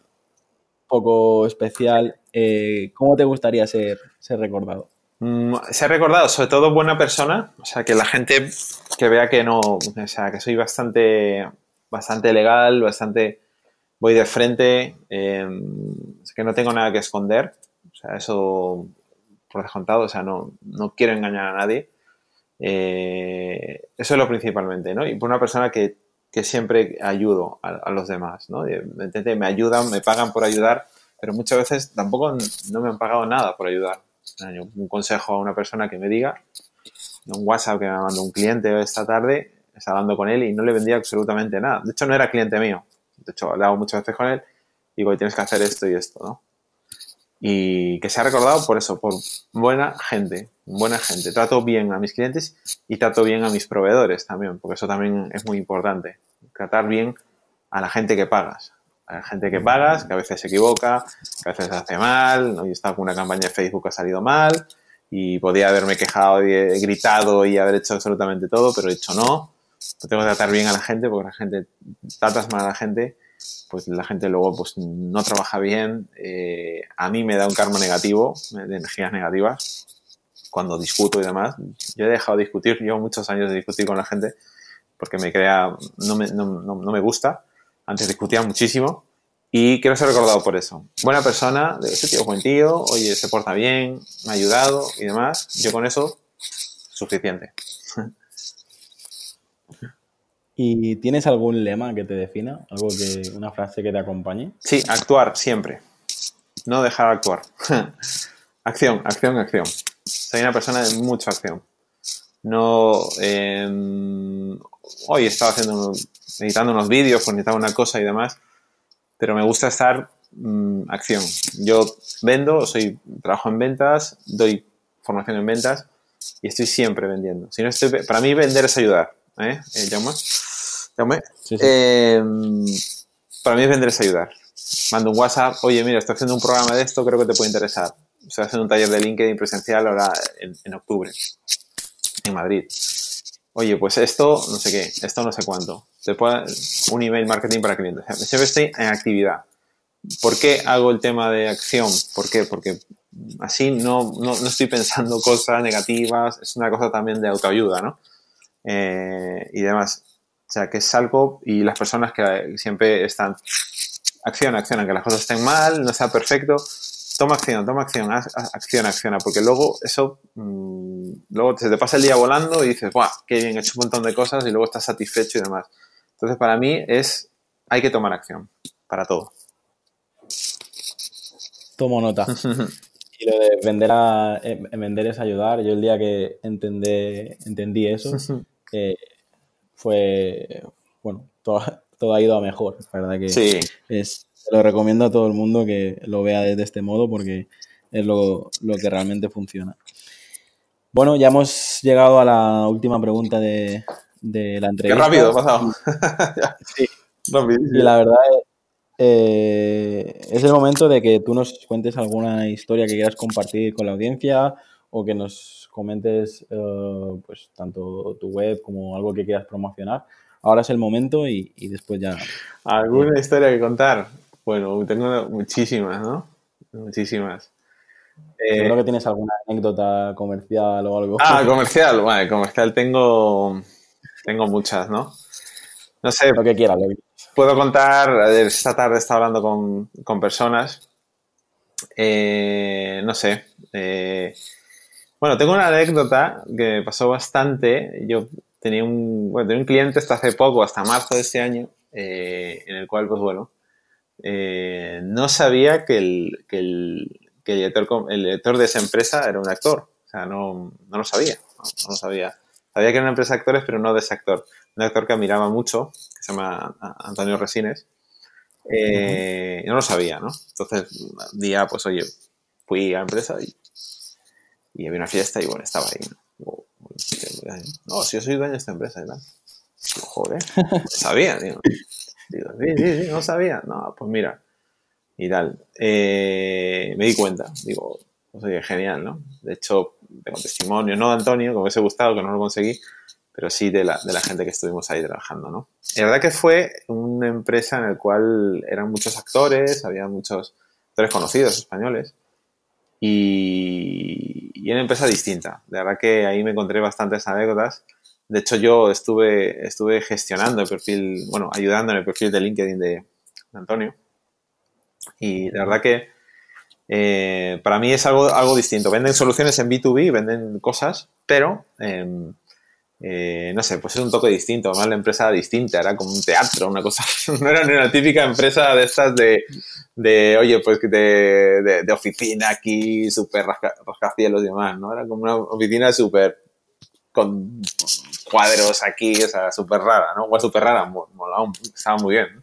poco especial. Eh, ¿Cómo te gustaría ser, ser recordado? Mm, ser recordado, sobre todo buena persona. O sea, que la gente que vea que no... O sea, que soy bastante, bastante legal, bastante voy de frente, eh, que no tengo nada que esconder, o sea, eso por descontado, o sea, no, no quiero engañar a nadie. Eh, eso es lo principalmente, ¿no? Y por una persona que, que siempre ayudo a, los demás, ¿no? Me, me ayudan, me pagan por ayudar, pero muchas veces tampoco no me han pagado nada por ayudar. Un consejo a una persona que me diga, un WhatsApp que me mandó un cliente esta tarde, está hablando con él y no le vendía absolutamente nada. De hecho, no era cliente mío de hecho, he muchas veces con él, digo, tienes que hacer esto y esto, ¿no? Y que se ha recordado por eso, por buena gente, buena gente. Trato bien a mis clientes y trato bien a mis proveedores también, porque eso también es muy importante. Tratar bien a la gente que pagas. A la gente que pagas, que a veces se equivoca, que a veces hace mal. ¿no? Yo he estado con una campaña de Facebook que ha salido mal y podía haberme quejado y gritado y haber hecho absolutamente todo, pero he dicho no. Tengo que tratar bien a la gente porque la gente, tratas mal a la gente pues la gente luego pues no trabaja bien. Eh, a mí me da un karma negativo, de energías negativas, cuando discuto y demás. Yo he dejado de discutir, llevo muchos años de discutir con la gente porque me crea, no me, no, no, no me gusta. Antes discutía muchísimo y quiero ser recordado por eso. Buena persona, de ese tío es buen tío, oye, se porta bien, me ha ayudado y demás. Yo con eso, suficiente. ¿Y tienes algún lema que te defina? ¿Algo que, una frase que te acompañe? Sí, actuar siempre. No dejar actuar. acción, acción, acción. Soy una persona de mucha acción. No. Eh, hoy estaba haciendo, editando unos vídeos, pues necesitaba una cosa y demás, pero me gusta estar mmm, acción. Yo vendo, soy, trabajo en ventas, doy formación en ventas y estoy siempre vendiendo. Si no estoy, para mí vender es ayudar. ¿Eh? ¿Eh, Jaume? Jaume? Sí, sí. Eh, para mí es vender es ayudar. Mando un WhatsApp, oye, mira, estoy haciendo un programa de esto, creo que te puede interesar. Estoy haciendo un taller de LinkedIn presencial ahora en, en octubre, en Madrid. Oye, pues esto, no sé qué, esto no sé cuánto. Te puede, un email marketing para clientes. Siempre estoy en actividad. ¿Por qué hago el tema de acción? ¿Por qué? Porque así no, no, no estoy pensando cosas negativas, es una cosa también de autoayuda, ¿no? Eh, y demás. O sea, que es algo, y las personas que siempre están, acción, acción, aunque las cosas estén mal, no sea perfecto, toma acción, toma acción, haz, acción, acciona, porque luego eso, mmm, luego se te pasa el día volando y dices, ¡guau! ¡Qué bien! He hecho un montón de cosas y luego estás satisfecho y demás. Entonces, para mí es, hay que tomar acción, para todo. Tomo nota. y lo de vender, a, eh, vender es ayudar. Yo el día que entendé, entendí eso, eh, fue, bueno, todo, todo, ha ido a mejor. La verdad que sí. es, lo recomiendo a todo el mundo que lo vea desde este modo porque es lo, lo, que realmente funciona. Bueno, ya hemos llegado a la última pregunta de, de la entrevista. Qué rápido pasado. sí. Y la verdad eh, es el momento de que tú nos cuentes alguna historia que quieras compartir con la audiencia o que nos comentes uh, pues tanto tu web como algo que quieras promocionar. Ahora es el momento y, y después ya. ¿Alguna historia que contar? Bueno, tengo muchísimas, ¿no? Muchísimas. Eh, Seguro que tienes alguna anécdota comercial o algo. Ah, comercial. Bueno, comercial tengo, tengo muchas, ¿no? No sé. Lo que quieras. Lo que... Puedo contar, esta tarde estaba hablando con, con personas. Eh, no sé. Eh, bueno, tengo una anécdota que me pasó bastante. Yo tenía un, bueno, tenía un cliente hasta hace poco, hasta marzo de este año, eh, en el cual, pues bueno, eh, no sabía que el, que, el, que el, director, el director de esa empresa era un actor. O sea, no, no lo sabía. No, no, lo sabía. Sabía que era una empresa de actores, pero no de ese actor. Un actor que admiraba mucho, que se llama Antonio Resines. Eh, uh -huh. No lo sabía, ¿no? Entonces, un día, pues oye, fui a la empresa y, y había una fiesta y bueno, estaba ahí. ¿no? No, si yo soy dueño de esta empresa, ¿verdad? Digo, joder, no sabía, tío. Digo, sí, sí, sí, no sabía. No, pues mira. Y tal. Eh, me di cuenta. Digo, pues oye, genial, ¿no? De hecho, tengo testimonio, no de Antonio, que me hubiese gustado, que no lo conseguí, pero sí de la, de la gente que estuvimos ahí trabajando, ¿no? La verdad que fue una empresa en la cual eran muchos actores, había muchos actores conocidos españoles, y, y una empresa distinta. De verdad que ahí me encontré bastantes anécdotas. De hecho, yo estuve, estuve gestionando el perfil, bueno, ayudando en el perfil de LinkedIn de, Antonio. Y la verdad que eh, para mí es algo, algo distinto. Venden soluciones en B2B, venden cosas, pero eh, eh, no sé, pues es un toque distinto. Además, la empresa era distinta, era como un teatro, una cosa. No era ni una típica empresa de estas de, de oye, pues de, de, de oficina aquí, súper rasca, rascacielos y demás, ¿no? Era como una oficina súper con cuadros aquí, o sea, súper rara, ¿no? Igual súper rara, molaba, estaba muy bien. ¿no?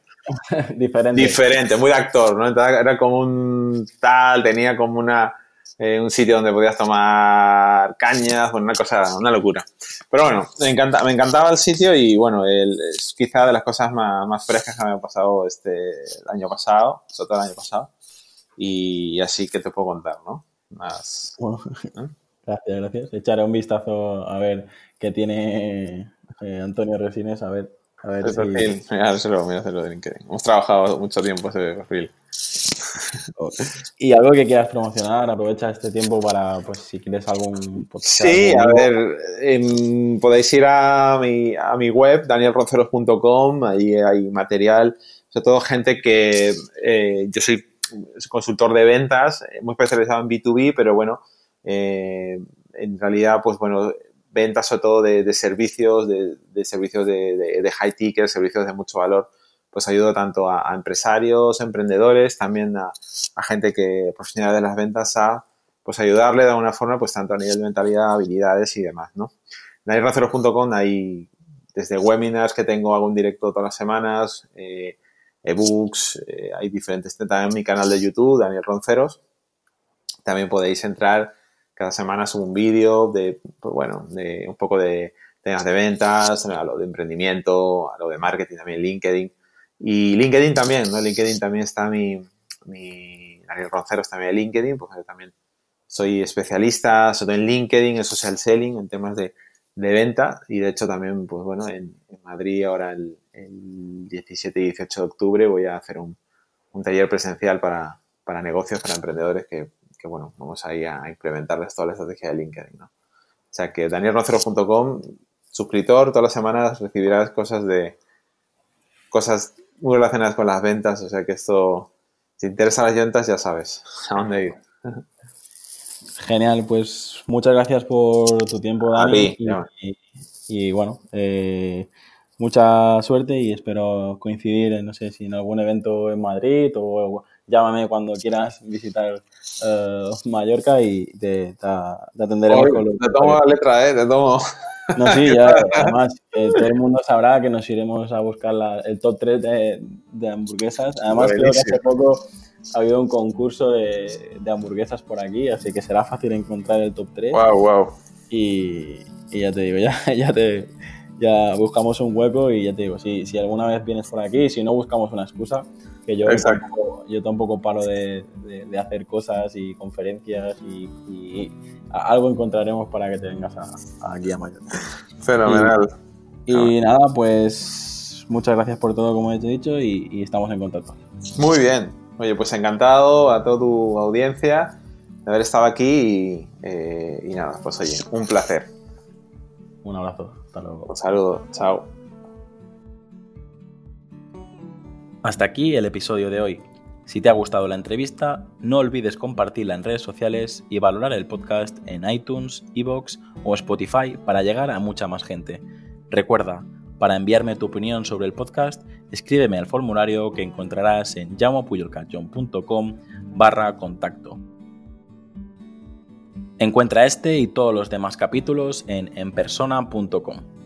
Diferente. Diferente, muy de actor, ¿no? Entonces, era como un tal, tenía como una eh, un sitio donde podías tomar cañas, bueno, una cosa, una locura. Pero bueno, me, encanta, me encantaba el sitio y bueno, el, es quizá de las cosas más, más frescas que me han pasado este el año pasado, sobre todo el año pasado. Y así que te puedo contar, ¿no? Más. Bueno, ¿eh? Gracias, gracias. Echaré un vistazo a ver qué tiene eh, Antonio Resines, a ver A ver El si... perfil, mira, hacerlo, mira, hacerlo de LinkedIn. Hemos trabajado mucho tiempo ese perfil. Y algo que quieras promocionar, aprovecha este tiempo para, pues, si quieres algún podcast. Sí, a ver, em, podéis ir a mi, a mi web, danielronceros.com, ahí hay material, sobre todo gente que eh, yo soy consultor de ventas, eh, muy especializado en B2B, pero bueno, eh, en realidad, pues bueno, ventas sobre todo de, de servicios, de, de servicios de, de- de high ticket, servicios de mucho valor, pues ayudo tanto a, empresarios, emprendedores, también a, a gente que profesional de las ventas a pues ayudarle de alguna forma, pues tanto a nivel de mentalidad, habilidades y demás, ¿no? En hay desde webinars que tengo, hago un directo todas las semanas, eh, ebooks, eh, hay diferentes, también mi canal de YouTube, Daniel Ronceros, también podéis entrar, cada semana subo un vídeo de, pues bueno, de un poco de temas de ventas, a lo de emprendimiento, a lo de marketing también, LinkedIn. Y LinkedIn también, ¿no? LinkedIn también está mi, mi Daniel Ronceros también de LinkedIn, pues yo también soy especialista, sobre en LinkedIn, en social selling, en temas de, de venta y de hecho también, pues bueno, en, en Madrid ahora el, el 17 y 18 de octubre voy a hacer un, un taller presencial para, para negocios, para emprendedores que, bueno, vamos ahí a implementarles toda la estrategia de LinkedIn, ¿no? O sea que danielronceros.com, suscriptor, todas las semanas recibirás cosas de cosas muy relacionadas con las ventas, o sea que esto, si te interesan las llantas, ya sabes a dónde ir. Genial, pues muchas gracias por tu tiempo, Dani. y, y- y, bueno, eh, mucha suerte y espero coincidir, en, no sé, si en algún evento en Madrid o llámame cuando quieras visitar eh, Mallorca y te, te- te lo te tomo la letra, ¿eh? Te tomo. No, sí, ya, además, que todo el mundo sabrá que nos iremos a buscar la- el top 3 de, de hamburguesas. Además, creo que hace poco ha habido un concurso de, de hamburguesas por aquí, así que será fácil encontrar el top 3. Wow, wow. Y, y ya te digo, ya, ya, te, ya buscamos un hueco y ya te digo, si, si alguna vez vienes por aquí, si no buscamos una excusa, que yo tampoco, yo tampoco paro de, de- de hacer cosas y conferencias y, algo encontraremos para que te vengas a- a aquí a Mallorca. Fenomenal. Y nada, pues muchas gracias por todo, como he dicho, y, y estamos en contacto. Muy bien. Oye, pues encantado a toda tu audiencia de haber estado aquí y, eh, y nada, pues oye, un placer. Un abrazo, hasta luego. Un saludo, chao. Hasta aquí el episodio de hoy. Si te ha gustado la entrevista, no olvides compartirla en redes sociales y valorar el podcast en iTunes, Evox o Spotify para llegar a mucha más gente. Recuerda, para enviarme tu opinión sobre el podcast, escríbeme al formulario que encontrarás en llamopuyolcanchon.com barra contacto. Encuentra este y todos los demás capítulos en enpersona.com.